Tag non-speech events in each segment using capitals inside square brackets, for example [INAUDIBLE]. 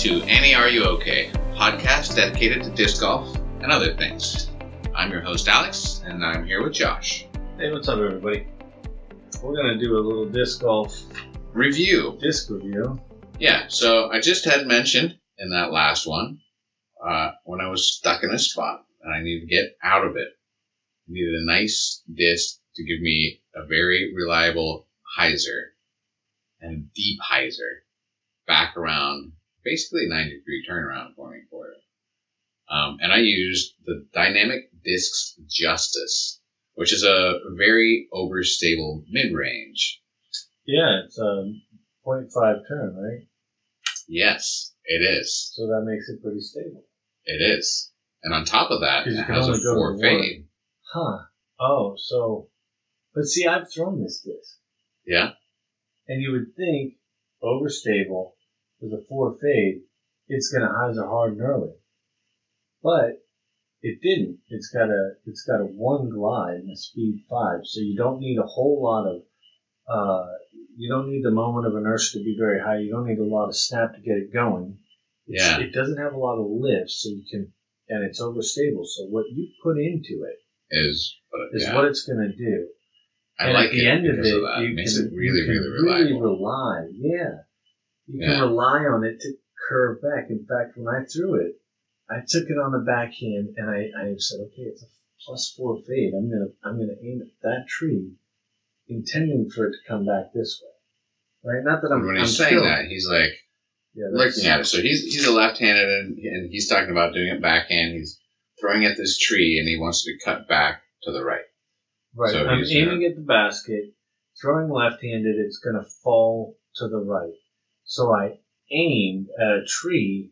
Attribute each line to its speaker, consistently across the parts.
Speaker 1: to Annie Are You OK, podcast dedicated to disc golf and other things. I'm your host Alex, and I'm here with Josh.
Speaker 2: Hey, what's up, everybody? We're gonna do a little disc golf
Speaker 1: Review.
Speaker 2: disc review.
Speaker 1: Yeah, so I just had mentioned in that last one uh, when I was stuck in a spot and I needed to get out of it. I needed a nice disc to give me a very reliable hyzer and deep hyzer back around basically a 90 degree turnaround for me for it. Um, and I used the Dynamic Discs Justice, which is a very overstable mid range.
Speaker 2: Yeah, it's a 0.5 turn, right?
Speaker 1: Yes, it is.
Speaker 2: So that makes it pretty stable.
Speaker 1: It is. And on top of that, it has a
Speaker 2: only go to
Speaker 1: four fade.
Speaker 2: Huh. Oh, so. But see, I've thrown this disc.
Speaker 1: Yeah.
Speaker 2: And you would think overstable with a four fade, it's gonna hyzer hard and early. But it didn't. It's got a it's got a one glide and a speed five, so you don't need a whole lot of uh, you don't need the moment of inertia to be very high. You don't need a lot of snap to get it going. It's,
Speaker 1: Yeah.
Speaker 2: It doesn't have a lot of lift, so you can and it's overstable. So what you put into it
Speaker 1: Is, but
Speaker 2: is
Speaker 1: yeah,
Speaker 2: what it's gonna do.
Speaker 1: I
Speaker 2: and
Speaker 1: like
Speaker 2: at the end of it,
Speaker 1: of
Speaker 2: you
Speaker 1: It makes
Speaker 2: can,
Speaker 1: it really,
Speaker 2: you can
Speaker 1: really reliable.
Speaker 2: rely. Yeah, you
Speaker 1: Yeah.
Speaker 2: can rely on it to curve back. In fact, when I threw it, I took it on the backhand and I, I said, okay, it's a plus four fade. I'm gonna I'm gonna aim at that tree, intending for it to come back this way. Right? Not that I'm.
Speaker 1: And when
Speaker 2: I'm
Speaker 1: he's saying
Speaker 2: still-
Speaker 1: that, he's like
Speaker 2: yeah,
Speaker 1: looking at it. So he's he's a left-handed, and, and he's talking about doing it backhand. He's throwing at this tree, and he wants to cut back to the right.
Speaker 2: Right.
Speaker 1: So
Speaker 2: I'm aiming at the basket, throwing left-handed. It's gonna fall to the right. So I aimed at a tree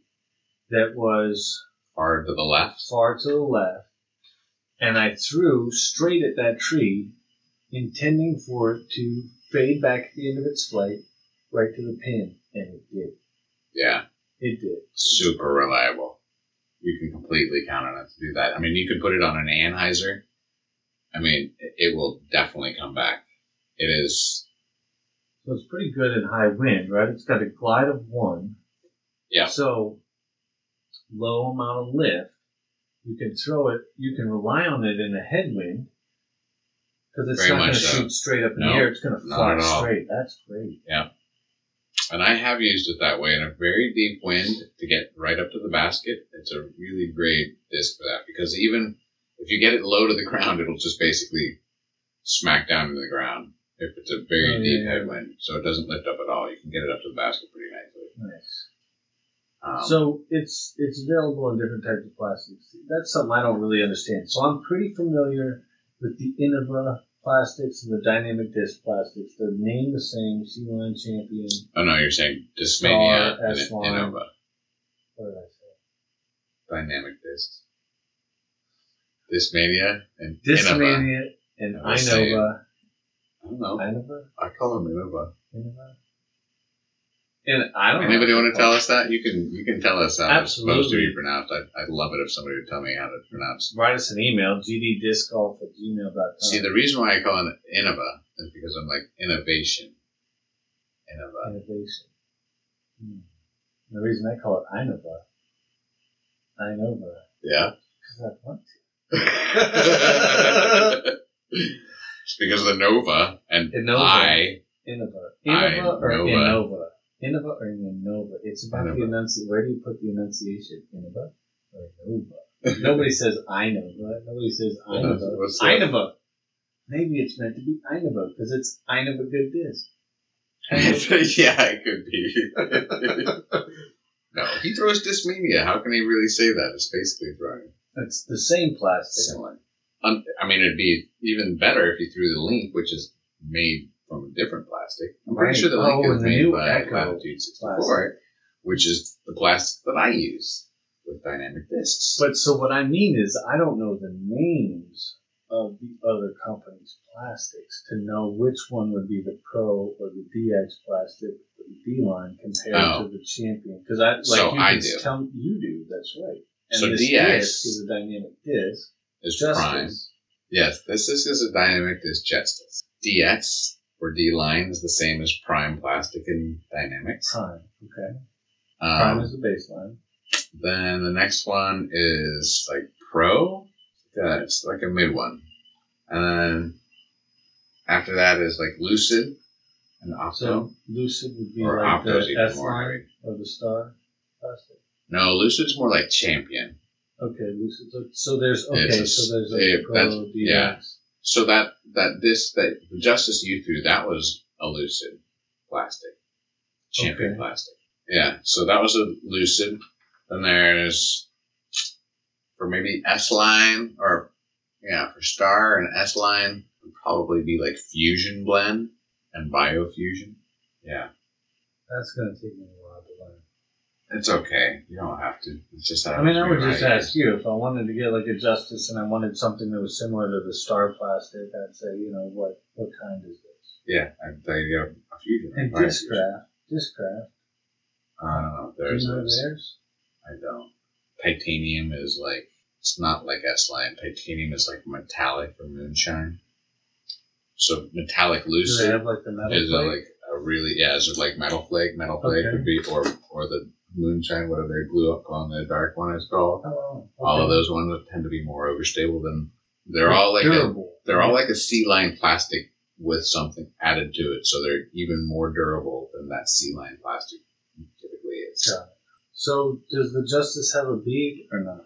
Speaker 2: that was
Speaker 1: Far to the left.
Speaker 2: far to the left, and I threw straight at that tree, intending for it to fade back at the end of its flight, right to the pin, and it did.
Speaker 1: Yeah,
Speaker 2: It did.
Speaker 1: super reliable. You can completely count on it to do that. I mean, you could put it on an anhyzer. I mean, it will definitely come back. It is.
Speaker 2: So it's pretty good in high wind, right? It's got a glide of one.
Speaker 1: Yeah.
Speaker 2: So low amount of lift. You can throw it. You can rely on it in a headwind because it's
Speaker 1: Very
Speaker 2: not going to
Speaker 1: so.
Speaker 2: shoot straight up in
Speaker 1: No,
Speaker 2: the air. It's going to fly straight. That's great. Yeah.
Speaker 1: And I have used it that way in a very deep wind to get right up to the basket. It's a really great disc for that because even if you get it low to the [LAUGHS] ground, it'll just basically smack down into the ground if it's a very
Speaker 2: Oh,
Speaker 1: deep
Speaker 2: yeah.
Speaker 1: headwind. So it doesn't lift up at all. You can get it up to the basket pretty nicely.
Speaker 2: Nice.
Speaker 1: Um,
Speaker 2: So it's it's available in different types of plastics. That's something I don't really understand. So I'm pretty familiar with the Innova plastics and the dynamic disc plastics. They're named the same, C-Line Champion.
Speaker 1: oh no, you're saying Discmania and. Innova
Speaker 2: What did I say?
Speaker 1: dynamic discs. Discmania and Innova.
Speaker 2: And
Speaker 1: They're the same.
Speaker 2: Innova.
Speaker 1: I don't know.
Speaker 2: Innova?
Speaker 1: I call them Innova.
Speaker 2: Innova? And I don't
Speaker 1: Anybody
Speaker 2: know.
Speaker 1: want to tell us that? You can you can tell us how it's supposed to be pronounced. I'd, I'd love it if somebody would tell me how to pronounce. it.
Speaker 2: Write us an email, gddiscgolf at gmail.com.
Speaker 1: See, the reason why I call it Innova is because I'm like innovation. Innova.
Speaker 2: Innovation. Hmm. The reason I call it Innova, Innova,
Speaker 1: Yeah.
Speaker 2: because I want to. [LAUGHS] [LAUGHS]
Speaker 1: it's because of the Nova and
Speaker 2: Innova.
Speaker 1: I.
Speaker 2: Innova. Innova or
Speaker 1: Innova.
Speaker 2: Innova? Innova or Innova? It's about the enunciation. Where do you put the enunciation? Innova or Innova? [LAUGHS] Nobody says Innova. Nobody says [LAUGHS] Innova.
Speaker 1: That?
Speaker 2: Innova. Maybe it's meant to be Innova because it's Innova good disc. [LAUGHS]
Speaker 1: yeah, it could be. no, he throws Discmania. How can he really say that? It's basically throwing
Speaker 2: It's the same plastic.
Speaker 1: I mean, it'd be even better if you threw the link, which is made from a different plastic. I'm pretty
Speaker 2: Right.
Speaker 1: sure the
Speaker 2: Oh,
Speaker 1: link is
Speaker 2: the
Speaker 1: made
Speaker 2: new
Speaker 1: by
Speaker 2: Echo
Speaker 1: Latitude 64,
Speaker 2: plastic.
Speaker 1: which is the plastic that I use with dynamic discs.
Speaker 2: But so what I mean is, I don't know the names of the other companies' plastics to know which one would be the Pro or the DX plastic, D line compared
Speaker 1: Oh.
Speaker 2: to the Champion. Because I like
Speaker 1: So
Speaker 2: you
Speaker 1: I
Speaker 2: can
Speaker 1: do.
Speaker 2: tell you do. That's right. And
Speaker 1: So
Speaker 2: this
Speaker 1: DX
Speaker 2: disc is a dynamic disc.
Speaker 1: Is
Speaker 2: Justice.
Speaker 1: prime. Yes, this, this is a dynamic disc justice. DX or D line is the same as prime plastic and dynamics.
Speaker 2: Prime. Okay. Prime
Speaker 1: Um,
Speaker 2: is the baseline.
Speaker 1: then the next one is like Pro. Yeah, it's like a mid one. And then after that is like Lucid and Opto.
Speaker 2: So Lucid would be
Speaker 1: or
Speaker 2: like the S line of the star plastic.
Speaker 1: No, Lucid's more like Champion.
Speaker 2: Okay, So, so there's okay.
Speaker 1: A
Speaker 2: so there's
Speaker 1: it-
Speaker 2: a Pro DX.
Speaker 1: yeah. So that that this that the Justice you threw that was a Lucid plastic, Champion
Speaker 2: Okay.
Speaker 1: plastic. Yeah, so that was a Lucid. Then there's for maybe S line or yeah for Star and S line would probably be like Fuzion Blend and BioFuzion. Yeah,
Speaker 2: That's gonna take me a while to learn.
Speaker 1: It's okay. You don't have to. It's just that
Speaker 2: I mean, I would just ask you if I wanted to get like a Justice and I wanted something that was similar to the Star plastic. I'd say, you know, what what kind is this?
Speaker 1: Yeah, I'd tell you a Fuzion. or
Speaker 2: And. Discraft, Discraft.
Speaker 1: I don't know.
Speaker 2: Do you know theirs?
Speaker 1: I don't. Titanium is like it's not like S line. Titanium is like metallic or moonshine. So metallic
Speaker 2: Do they
Speaker 1: lucid
Speaker 2: have like the metal
Speaker 1: is
Speaker 2: plate?
Speaker 1: like a really yeah, is it like metal flake? Metal flake
Speaker 2: Okay.
Speaker 1: would be or or the moonshine, whatever they glue up on the dark one is called.
Speaker 2: Oh,
Speaker 1: All of those ones tend to be more overstable than they're all like a, they're all like a C-Line plastic with something added to it, so they're even more durable than that C-Line plastic typically is.
Speaker 2: It. So does the Justice have a bead or not?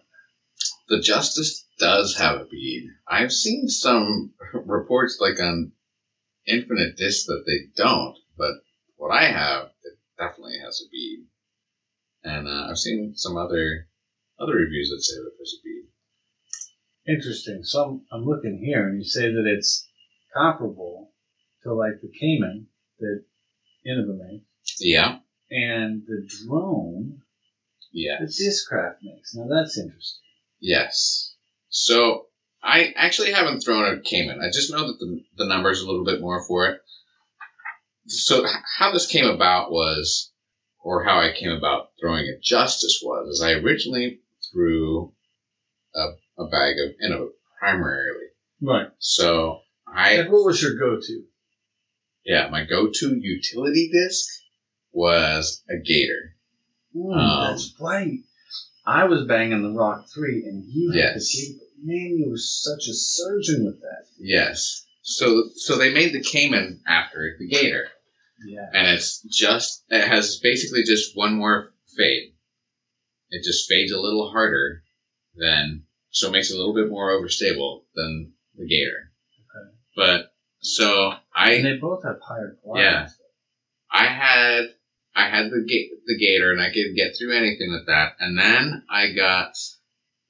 Speaker 1: The Justice does have a bead. I've seen some [LAUGHS] reports like on Infinite Disc that they don't, but what I have, it definitely has a bead. And uh, I've seen some other other reviews that say that there's a bead.
Speaker 2: Interesting. So I'm, I'm looking here, and you say that it's comparable to like the Caiman that Innova makes,
Speaker 1: Yeah,
Speaker 2: and the drone
Speaker 1: yeah,
Speaker 2: that Discraft makes. Now that's interesting.
Speaker 1: yes. So I actually haven't thrown a Caiman. I just know that the the numbers a little bit more for it. So how this came about was, or how I came about throwing a Justice was, is I originally threw a, a bag of Innova primarily.
Speaker 2: Right.
Speaker 1: So I
Speaker 2: And what was your go-to?
Speaker 1: yeah my go-to utility disc was a Gator.
Speaker 2: Mm,
Speaker 1: Um,
Speaker 2: that's right. I was banging the Roc3, and you had
Speaker 1: Yes.
Speaker 2: the Gator. Man, you were such a surgeon with that.
Speaker 1: Yes. So so they made the Caiman after the Gator.
Speaker 2: Yeah.
Speaker 1: and it's just it has basically just one more fade. It just fades a little harder than so it makes it a little bit more overstable than the Gator.
Speaker 2: Okay.
Speaker 1: But so I
Speaker 2: and they both have higher quality.
Speaker 1: Yeah. I had I had the ga- the Gator and I could get through anything with that, and then I got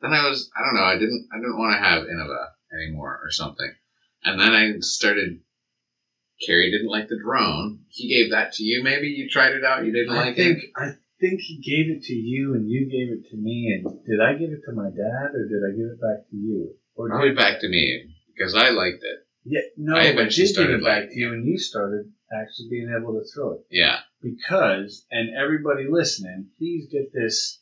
Speaker 1: then I was I don't know I didn't I didn't want to have Innova anymore or something, and then I started. Carrie didn't like the drone. He gave that to you. Maybe you tried it out. You didn't
Speaker 2: I
Speaker 1: like
Speaker 2: think
Speaker 1: it.
Speaker 2: I think he gave it to you, and you gave it to me. And did I give it to my dad, or did I give it back to you? Or
Speaker 1: Probably
Speaker 2: did
Speaker 1: back to me because I liked it.
Speaker 2: Yeah, no,
Speaker 1: I
Speaker 2: I
Speaker 1: eventually
Speaker 2: did give
Speaker 1: started
Speaker 2: it back to you, and you started actually being able to throw it
Speaker 1: Yeah,
Speaker 2: because. And everybody listening, please get this.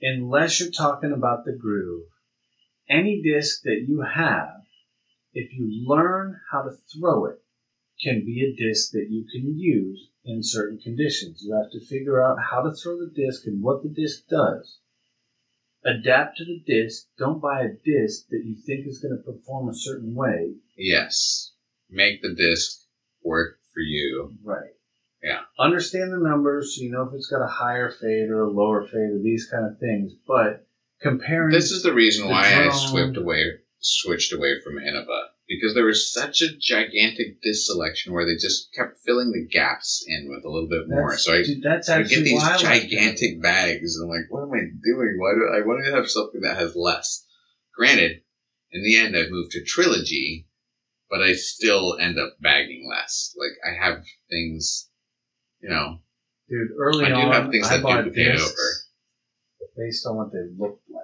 Speaker 2: Unless you're talking about the groove, any disc that you have, if you learn how to throw it, can be a disc that you can use in certain conditions. You have to figure out how to throw the disc and what the disc does. Adapt to the disc. Don't buy a disc that you think is going to perform a certain way.
Speaker 1: yes. Make the disc work for you.
Speaker 2: Right.
Speaker 1: Yeah.
Speaker 2: Understand the numbers so you know if it's got a higher fade or a lower fade or these kind of things. But comparing
Speaker 1: This is the reason
Speaker 2: The
Speaker 1: why I
Speaker 2: drone-
Speaker 1: switched away switched away from Innova because there was such a gigantic disc selection where they just kept filling the gaps in with a little bit more.
Speaker 2: that's,
Speaker 1: So I,
Speaker 2: dude, that's
Speaker 1: I get these
Speaker 2: why I like
Speaker 1: gigantic bags and I'm like, what am I doing? Why do I want to have something that has less? Granted, in the end, I moved to Trilogy, but I still end up bagging less. Like I have things, you know,
Speaker 2: Dude, early
Speaker 1: I do
Speaker 2: on,
Speaker 1: have things
Speaker 2: I
Speaker 1: that
Speaker 2: bought
Speaker 1: duplicate
Speaker 2: discs based on what they looked like.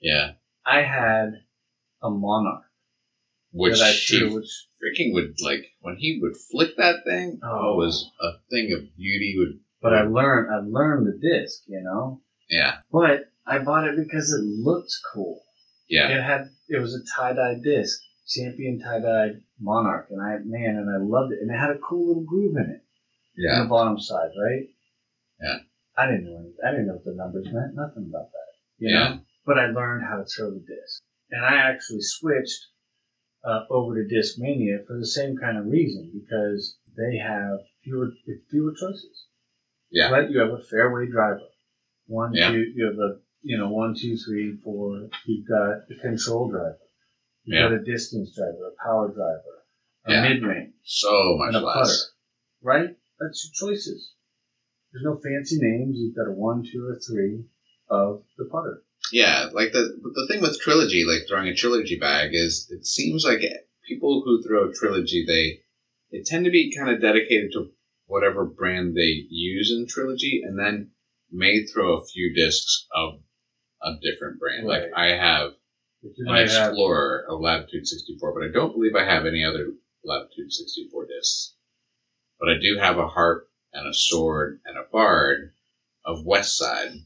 Speaker 1: yeah,
Speaker 2: I had a Monarch
Speaker 1: which
Speaker 2: that I
Speaker 1: he
Speaker 2: threw, which
Speaker 1: freaking would like when he would flick that thing. Oh, it was a thing of beauty. Would
Speaker 2: but I learned I learned the disc, you know.
Speaker 1: yeah,
Speaker 2: But I bought it because it looked cool.
Speaker 1: yeah,
Speaker 2: It had it was a tie dye disc, champion tie dye Monarch, and I man, and I loved it, and it had a cool little groove in it. on
Speaker 1: yeah,
Speaker 2: the bottom side, right?
Speaker 1: Yeah.
Speaker 2: I didn't know. I didn't know what the numbers meant. Nothing about that.
Speaker 1: Yeah.
Speaker 2: know. But I learned how to throw the disc, and I actually switched uh, over to Discmania for the same kind of reason because they have fewer fewer choices.
Speaker 1: Yeah.
Speaker 2: Right. You have a fairway driver. One,
Speaker 1: Yeah.
Speaker 2: two. You have a you know one, two, three, four. You've got a control driver. You've
Speaker 1: Yeah.
Speaker 2: got a distance driver, a power driver, a
Speaker 1: Yeah.
Speaker 2: mid range
Speaker 1: So much
Speaker 2: and a putter, right? That's your choices. There's no fancy names. You've got a one, two, or three of the putter.
Speaker 1: Yeah, like the the thing with trilogy, like throwing a trilogy bag, is it seems like people who throw a trilogy, they they tend to be kind of dedicated to whatever brand they use in trilogy, and then may throw a few discs of a different brand. Like I have an
Speaker 2: might have,
Speaker 1: Explorer of Latitude 64, but I don't believe I have any other Latitude 64 discs. But I do have a harp and a sword and a bard of Westside.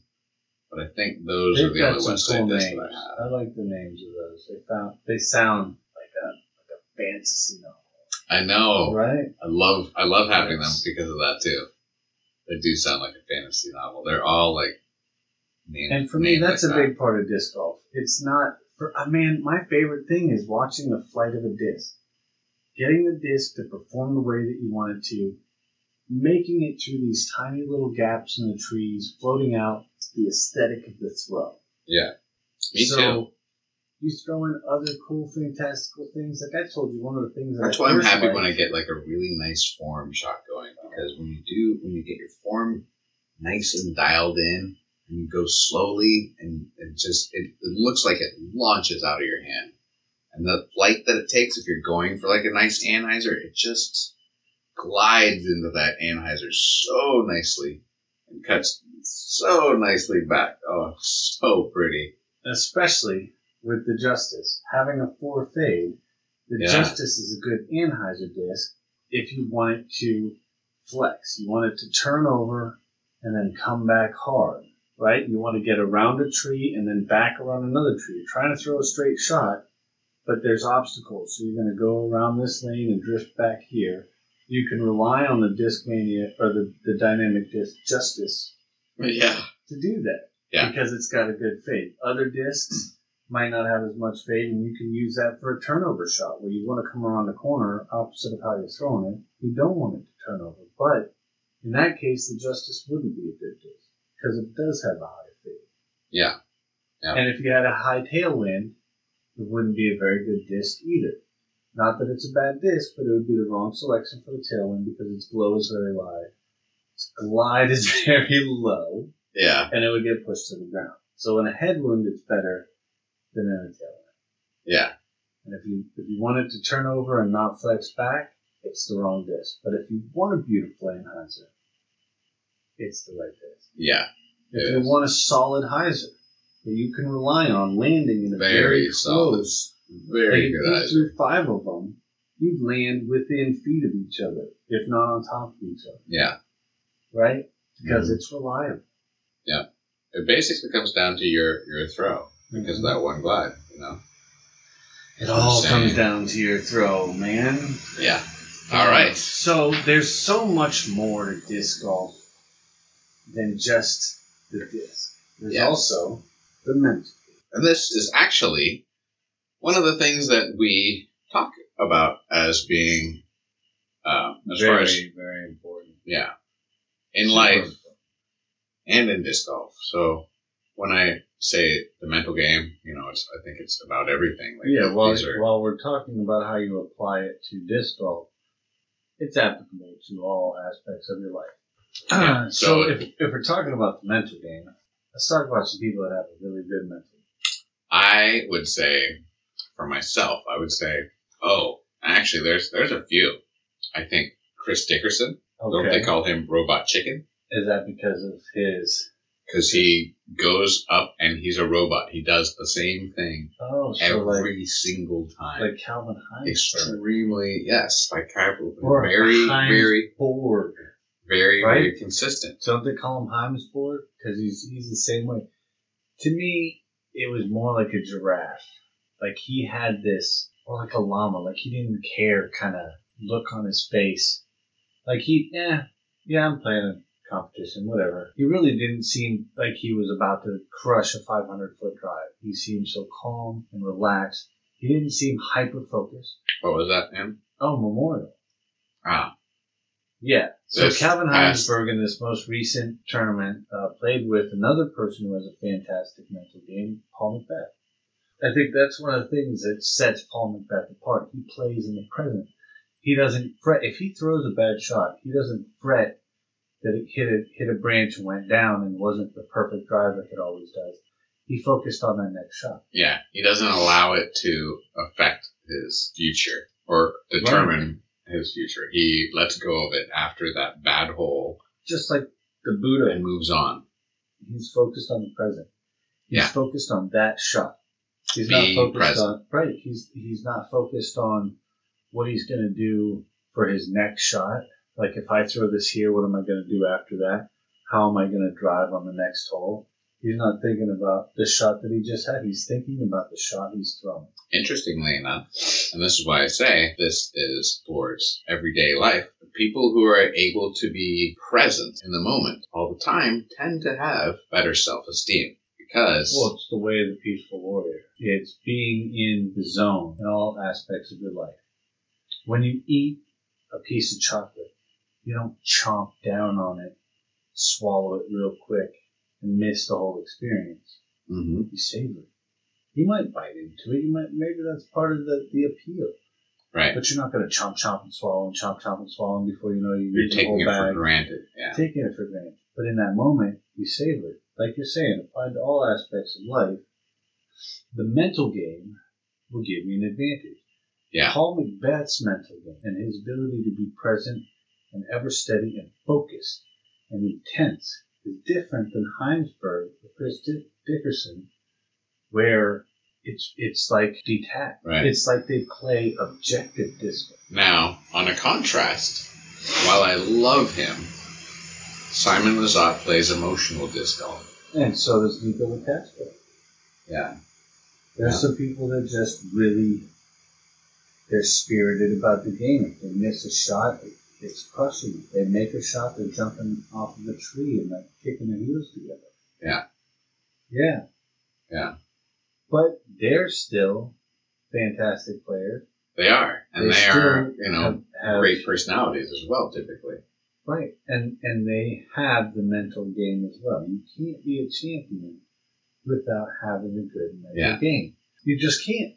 Speaker 1: But I think those
Speaker 2: they've
Speaker 1: are the
Speaker 2: got
Speaker 1: only
Speaker 2: some cool
Speaker 1: discs
Speaker 2: names.
Speaker 1: that I have.
Speaker 2: I like the names of those. They found they sound like a like a fantasy novel,
Speaker 1: I know.
Speaker 2: right?
Speaker 1: I love I love having them
Speaker 2: Yes.
Speaker 1: because of that too. They do sound like a fantasy novel. They're all like named.
Speaker 2: And for me,
Speaker 1: named
Speaker 2: that's
Speaker 1: like
Speaker 2: a
Speaker 1: that.
Speaker 2: big part of disc golf. It's not for uh, man. My favorite thing is watching the flight of a disc, getting the disc to perform the way that you want it to, making it through these tiny little gaps in the trees, floating out. The aesthetic of the throw.
Speaker 1: Yeah. Me
Speaker 2: so,
Speaker 1: too.
Speaker 2: You throw in other cool, fantastical things. Like I told you, one of the things that
Speaker 1: That's
Speaker 2: I
Speaker 1: why I'm happy when I get like a really nice form shot going because when you do when you get your form nice and dialed in and you go slowly and it just it, it looks like it launches out of your hand and the flight that it takes if you're going for like a nice anhyzer it just glides into that anhyzer so nicely and cuts so nicely back oh so pretty
Speaker 2: especially with the Justice. Having a four fade, the
Speaker 1: Yeah.
Speaker 2: Justice is a good anhyzer disc if you want it to flex. You want it to turn over and then come back hard, right? You want to get around a tree and then back around another tree. You're trying to throw a straight shot, but there's obstacles. So you're going to go around this lane and drift back here. You can rely on the disc mania or the, the dynamic disc Justice
Speaker 1: yeah
Speaker 2: to do that.
Speaker 1: Yeah.
Speaker 2: Because it's got a good fade. Other discs might not have as much fade, and you can use that for a turnover shot where you want to come around the corner opposite of how you're throwing it. You don't want it to turn over. But in that case, the Justice wouldn't be a good disc because it does have a high fade.
Speaker 1: yeah Yeah.
Speaker 2: And if you had a high tailwind, it wouldn't be a very good disc either. Not that it's a bad disc, but it would be the wrong selection for the tailwind because its glow is very high. Glide is [LAUGHS] very low
Speaker 1: yeah
Speaker 2: and it would get pushed to the ground. So in a headwind, it's better than in a tailwind.
Speaker 1: yeah
Speaker 2: And if you if you want it to turn over and not flex back, it's the wrong disc. But if you want a beautiful anhyzer, it's the right disc.
Speaker 1: yeah
Speaker 2: If you
Speaker 1: is.
Speaker 2: want a solid hyzer that you can rely on landing in a
Speaker 1: Very
Speaker 2: very,
Speaker 1: solid.
Speaker 2: close,
Speaker 1: very good
Speaker 2: if you
Speaker 1: eyes
Speaker 2: five of them, you'd land within feet of each other, if not on top of each other,
Speaker 1: yeah
Speaker 2: right? Because
Speaker 1: Mhm.
Speaker 2: it's reliable. Yeah.
Speaker 1: It basically comes down to your your throw because of that one glide, you know.
Speaker 2: It all comes down to your throw, man.
Speaker 1: Yeah. All right.
Speaker 2: So there's so much more to disc golf than just the disc. There's also the mental.
Speaker 1: And this is actually one of the things that we talk about as being, uh, as far as
Speaker 2: very important.
Speaker 1: yeah, in life and in disc golf. So when I say the mental game, you know, it's I think it's about everything. Like
Speaker 2: Yeah, while,
Speaker 1: are-
Speaker 2: while we're talking about how you apply it to disc golf, it's applicable to all aspects of your life.
Speaker 1: Yeah, uh,
Speaker 2: so
Speaker 1: so-
Speaker 2: if, if we're talking about the mental game, let's talk about some people that have a really good mental
Speaker 1: I would say for myself, I would say, oh, actually, there's there's a few. I think Chris Dickerson. Don't they call him Robot Chicken?
Speaker 2: Is that because of his?
Speaker 1: Because he goes up and he's a robot. He does the same thing
Speaker 2: Oh, so
Speaker 1: every
Speaker 2: like
Speaker 1: single time.
Speaker 2: like Calvin Hines.
Speaker 1: Extremely, yes, like
Speaker 2: Calvin.
Speaker 1: Very,
Speaker 2: Heinz
Speaker 1: very,
Speaker 2: Borg.
Speaker 1: very,
Speaker 2: Right?
Speaker 1: very consistent.
Speaker 2: Don't they call him Heinz Borg? Because he's he's the same way. To me, it was more like a giraffe. Like he had this, or like a llama. Like he didn't care kind of look on his face. Like he, yeah, yeah, I'm playing a competition, whatever. He really didn't seem like he was about to crush a 500 foot drive. He seemed so calm and relaxed. He didn't seem hyper focused.
Speaker 1: What was that?
Speaker 2: Oh, Memorial.
Speaker 1: Ah,
Speaker 2: Yeah. So
Speaker 1: This
Speaker 2: Calvin Heimburg in this most recent tournament uh, played with another person who has a fantastic mental game, Paul McBeth. I think that's one of the things that sets Paul McBeth apart. He plays in the present. He doesn't fret. If he throws a bad shot, he doesn't fret that it hit a, hit a branch and went down and wasn't the perfect drive like it always does. He focused on that next shot.
Speaker 1: yeah. He doesn't allow it to affect his future or determine his future. He lets go of it after that bad hole
Speaker 2: Just like the Buddha
Speaker 1: and moves on.
Speaker 2: He's focused on the present. He's
Speaker 1: Yeah.
Speaker 2: focused on that shot. He's not focused
Speaker 1: present.
Speaker 2: on right. He's he's not focused on what he's gonna do for his next shot. Like if I throw this here, what am I gonna do after that? How am I gonna drive on the next hole? He's not thinking about the shot that he just had. He's thinking about the shot he's throwing.
Speaker 1: Interestingly enough, and this is why I say this is towards everyday life, people who are able to be present in the moment all the time tend to have better self esteem because
Speaker 2: Well, it's the way of the peaceful warrior. It's being in the zone in all aspects of your life. When you eat a piece of chocolate, you don't chomp down on it, swallow it real quick, and miss the whole experience.
Speaker 1: Mhm.
Speaker 2: You savor it. You might bite into it. You might maybe that's part of the, the appeal.
Speaker 1: right,
Speaker 2: But you're not going to chomp, chomp, and swallow, and chomp, chomp, and swallow, and before you know you
Speaker 1: you're taking it
Speaker 2: bag
Speaker 1: for granted. Yeah,
Speaker 2: taking it for granted. But in that moment, you savor it. Like you're saying, applied to all aspects of life, the mental game will give you an advantage.
Speaker 1: Yeah.
Speaker 2: Paul McBeth's mental game and his ability to be present and ever steady and focused and intense is different than Heimburg or Chris Dickerson, where it's it's like detached.
Speaker 1: Right.
Speaker 2: It's like they play objective disco.
Speaker 1: Now, on a contrast, while I love him, Simon Lizotte plays emotional disc golf.
Speaker 2: And so does Nikko Locastro.
Speaker 1: Yeah,
Speaker 2: There's
Speaker 1: Yeah.
Speaker 2: some people that just really they're spirited about the game. If they miss a shot, it- it's crushing. them. They make a shot, they're jumping off of a tree and like kicking their heels together.
Speaker 1: Yeah.
Speaker 2: Yeah.
Speaker 1: Yeah.
Speaker 2: But they're still fantastic players.
Speaker 1: they are, and
Speaker 2: they,
Speaker 1: they are, you know,
Speaker 2: have- have-
Speaker 1: great personalities as well. Typically,
Speaker 2: Right. And and they have the mental game as well. You can't be a champion without having a good mental
Speaker 1: Yeah.
Speaker 2: game. You just can't.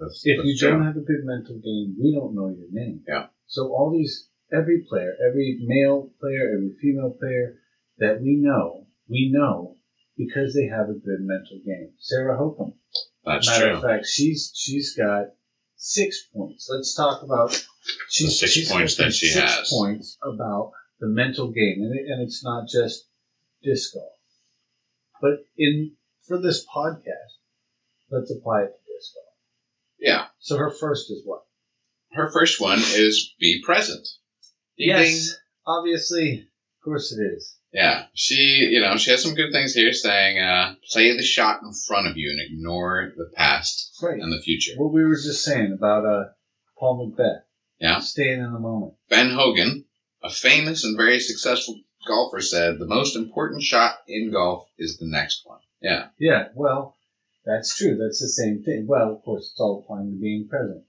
Speaker 1: That's,
Speaker 2: if
Speaker 1: that's
Speaker 2: you
Speaker 1: true.
Speaker 2: don't have a good mental game, we don't know your name.
Speaker 1: Yeah.
Speaker 2: So all these, every player, every male player, every female player that we know, we know because they have a good mental game. Sarah Hokom.
Speaker 1: that's
Speaker 2: Matter
Speaker 1: true.
Speaker 2: of fact, she's she's got six points. Let's talk about she's,
Speaker 1: six
Speaker 2: she's
Speaker 1: points that she
Speaker 2: six
Speaker 1: has.
Speaker 2: points about the mental game, and, it, and it's not just disc golf, but in for this podcast, let's apply it to disc golf.
Speaker 1: Yeah,
Speaker 2: So her first is what?
Speaker 1: her first one is be present. Ding, ding.
Speaker 2: obviously, of course it is.
Speaker 1: Yeah, she, you know, she has some good things here saying, uh, play the shot in front of you and ignore the past
Speaker 2: Right.
Speaker 1: and the future.
Speaker 2: What we were just saying about uh, Paul McBeth.
Speaker 1: Yeah.
Speaker 2: Staying in the moment.
Speaker 1: Ben Hogan, a famous and very successful golfer, said the most important shot in golf is the next one. Yeah,
Speaker 2: Yeah, well, that's true. That's the same thing. Well, of course, it's all applying to being present.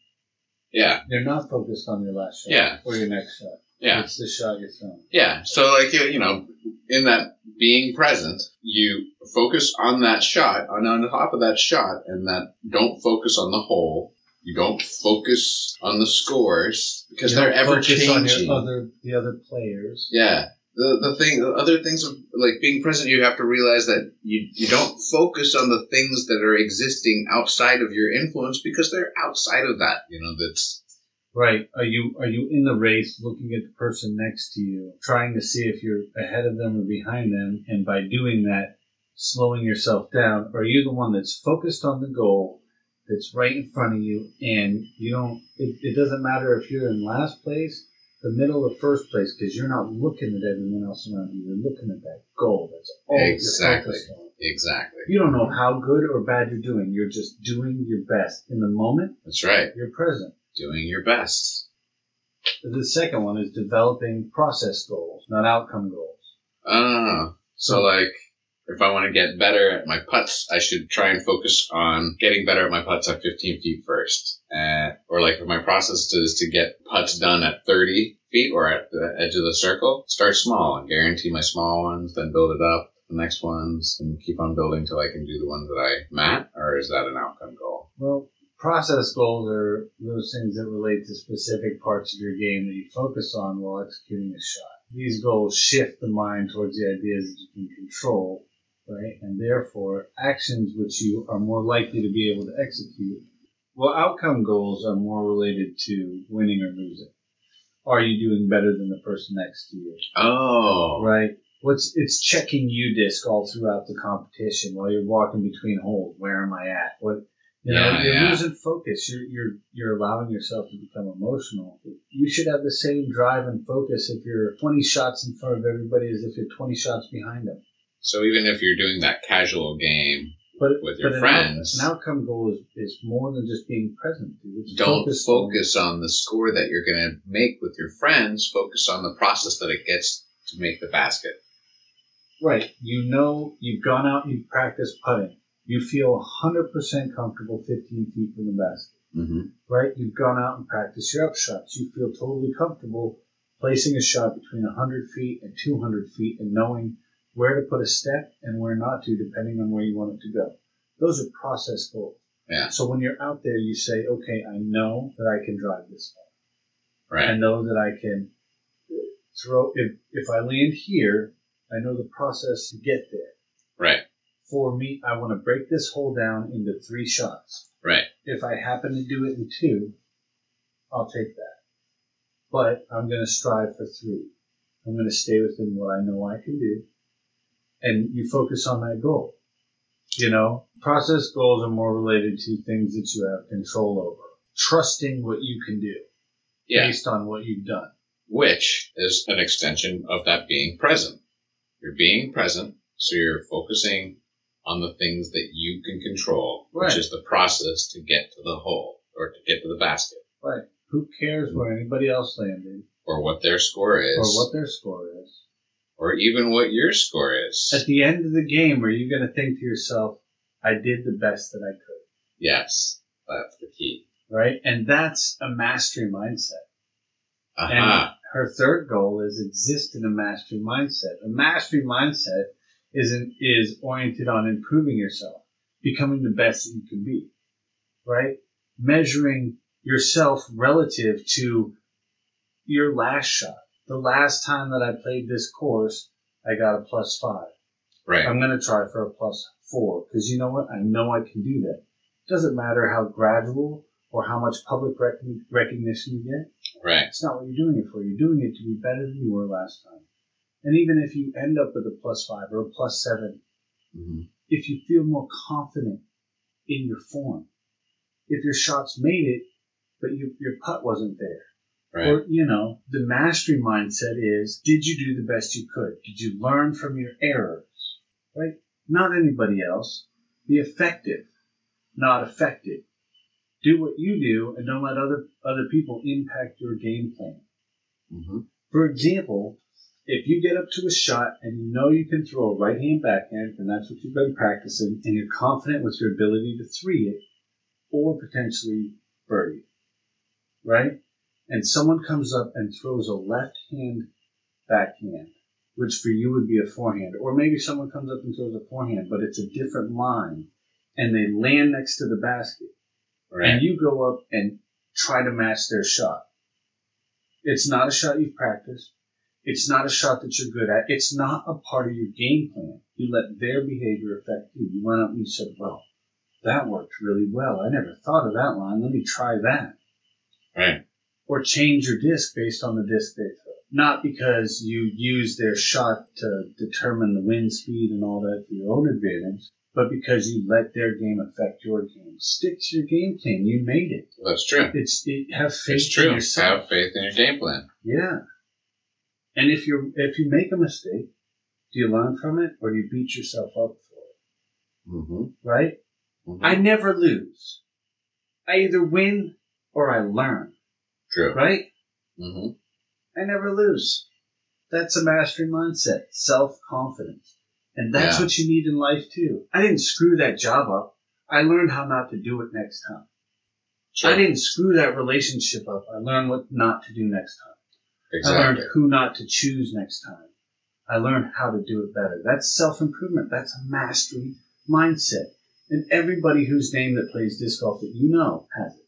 Speaker 1: yeah,
Speaker 2: You're not focused on your last shot
Speaker 1: Yeah.
Speaker 2: or your next shot.
Speaker 1: yeah,
Speaker 2: It's the shot you're throwing.
Speaker 1: yeah. So, like, you, know, in that being present, you focus on that shot, on, on top of that shot, and that don't focus on the hole. You don't focus on the scores because
Speaker 2: You
Speaker 1: they're ever
Speaker 2: focus on
Speaker 1: changing.
Speaker 2: your other the other players.
Speaker 1: Yeah. The, the thing, the other things of like being present, you have to realize that you, you don't focus on the things that are existing outside of your influence because they're outside of that. You know, that's
Speaker 2: Right. Are you are you in the race looking at the person next to you, trying to see if you're ahead of them or behind them, and by doing that, slowing yourself down? Are you the one that's focused on the goal that's right in front of you and you don't it, it doesn't matter if you're in last place, the middle or first place, because you're not looking at everyone else around you, you're looking at that goal. That's all
Speaker 1: Exactly. exactly.
Speaker 2: You don't know how good or bad you're doing. You're just doing your best. In the moment,
Speaker 1: That's right.
Speaker 2: you're present.
Speaker 1: Doing your best.
Speaker 2: The second one is developing process goals, not outcome goals.
Speaker 1: Oh, so like if I want to get better at my putts, I should try and focus on getting better at my putts at 15 feet first. Uh, or like if my process is to get putts done at 30 feet or at the edge of the circle, start small and guarantee my small ones, then build it up the next ones and keep on building till I can do the ones that I mat, or is that an outcome goal?
Speaker 2: Well, process goals are those things that relate to specific parts of your game that you focus on while executing a shot. These goals shift the mind towards the ideas that you can control, right? And therefore, actions which you are more likely to be able to execute. Well, outcome goals are more related to winning or losing. Are you doing better than the person next to you?
Speaker 1: Oh,
Speaker 2: Right. What's it's checking you disc all throughout the competition while you're walking between holes. Where am I at? What you know,
Speaker 1: Yeah,
Speaker 2: you're
Speaker 1: yeah.
Speaker 2: losing focus. You're you're you're allowing yourself to become emotional. You should have the same drive and focus if you're 20 shots in front of everybody as if you're 20 shots behind them.
Speaker 1: So even if you're doing that casual game,
Speaker 2: But
Speaker 1: With your
Speaker 2: but an
Speaker 1: friends.
Speaker 2: out- an, outcome goal is, is more than just being present. It's
Speaker 1: don't
Speaker 2: focused on-
Speaker 1: focus on the score that you're going to make with your friends. Focus on the process that it gets to make the basket.
Speaker 2: Right. You know, you've gone out and you've practiced putting. You feel 100% comfortable 15 feet from the basket.
Speaker 1: Mm-hmm.
Speaker 2: right? You've gone out and practiced your up shots. You feel totally comfortable placing a shot between 100 feet and 200 feet and knowing where to put a step and where not to, depending on where you want it to go. Those are process goals.
Speaker 1: Yeah.
Speaker 2: So when you're out there, you say, okay, I know that I can drive this ball.
Speaker 1: Right.
Speaker 2: I know that I can throw, if, if I land here, I know the process to get there.
Speaker 1: right.
Speaker 2: For me, I want to break this hole down into three shots.
Speaker 1: Right.
Speaker 2: If I happen to do it in two, I'll take that. But I'm going to strive for three. I'm going to stay within what I know I can do. And you focus on that goal. You know, process goals are more related to things that you have control over. Trusting what you can do
Speaker 1: Yeah.
Speaker 2: based on what you've done.
Speaker 1: Which is an extension of that being present. You're being present, so you're focusing on the things that you can control,
Speaker 2: Right.
Speaker 1: which is the process to get to the hole or to get to the basket
Speaker 2: Right. Who cares where anybody else landed
Speaker 1: or what their score is
Speaker 2: or what their score is?
Speaker 1: Or even what your score is.
Speaker 2: At the end of the game, are you going to think to yourself, I did the best that I could?
Speaker 1: yes, that's the key.
Speaker 2: right? And that's a mastery mindset.
Speaker 1: Aha.
Speaker 2: And uh-huh. her third goal is exist in a mastery mindset. A mastery mindset is an, is oriented on improving yourself, becoming the best that you can be, right? Measuring yourself relative to your last shot. The last time that I played this course, I got a plus five.
Speaker 1: right.
Speaker 2: I'm going to try for a plus four because you know what? I know I can do that. It Doesn't matter how gradual or how much public rec- recognition you get.
Speaker 1: right.
Speaker 2: It's not what you're doing it for. You're doing it to be better than you were last time. And even if you end up with a plus five or a plus seven,
Speaker 1: hmm
Speaker 2: if you feel more confident in your form, if your shots made it, but you, your putt wasn't there,
Speaker 1: Right.
Speaker 2: or, you know, the mastery mindset is, did you do the best you could? Did you learn from your errors? Right? Not anybody else. Be effective, not affected. Do what you do and don't let other, other people impact your game plan.
Speaker 1: hmm
Speaker 2: For example, if you get up to a shot and you know you can throw a right hand backhand, and that's what you've been practicing, and you're confident with your ability to three it or potentially birdie, it, right? And someone comes up and throws a left hand backhand, which for you would be a forehand, or maybe someone comes up and throws a forehand, but it's a different line, and they land next to the basket
Speaker 1: Right.
Speaker 2: and you go up and try to match their shot. It's not a shot you've practiced. It's not a shot that you're good at. It's not a part of your game plan. You let their behavior affect you. You went up and you said, well, that worked really well. I never thought of that line. Let me try that.
Speaker 1: right.
Speaker 2: Or change your disc based on the disc they throw. Not because you use their shot to determine the wind speed and all that for your own advantage, but because you let their game affect your game. Stick to your game plan. You made it.
Speaker 1: That's true.
Speaker 2: It's it, have faith
Speaker 1: It's true.
Speaker 2: in yourself.
Speaker 1: Have faith in your game plan.
Speaker 2: Yeah. And if you if you make a mistake, do you learn from it or do you beat yourself up for it?
Speaker 1: Mm-hmm.
Speaker 2: Right? I never lose. I either win or I learn.
Speaker 1: True.
Speaker 2: Right?
Speaker 1: Mm-hmm.
Speaker 2: I never lose. That's a mastery mindset, self confidence. And that's
Speaker 1: Yeah.
Speaker 2: what you need in life too. I didn't screw that job up. I learned how not to do it next time. I didn't screw that relationship up. I learned what not to do next time.
Speaker 1: Exactly.
Speaker 2: I learned who not to choose next time. I learned how to do it better. That's self improvement. That's a mastery mindset. And everybody whose name that plays disc golf that you know has it.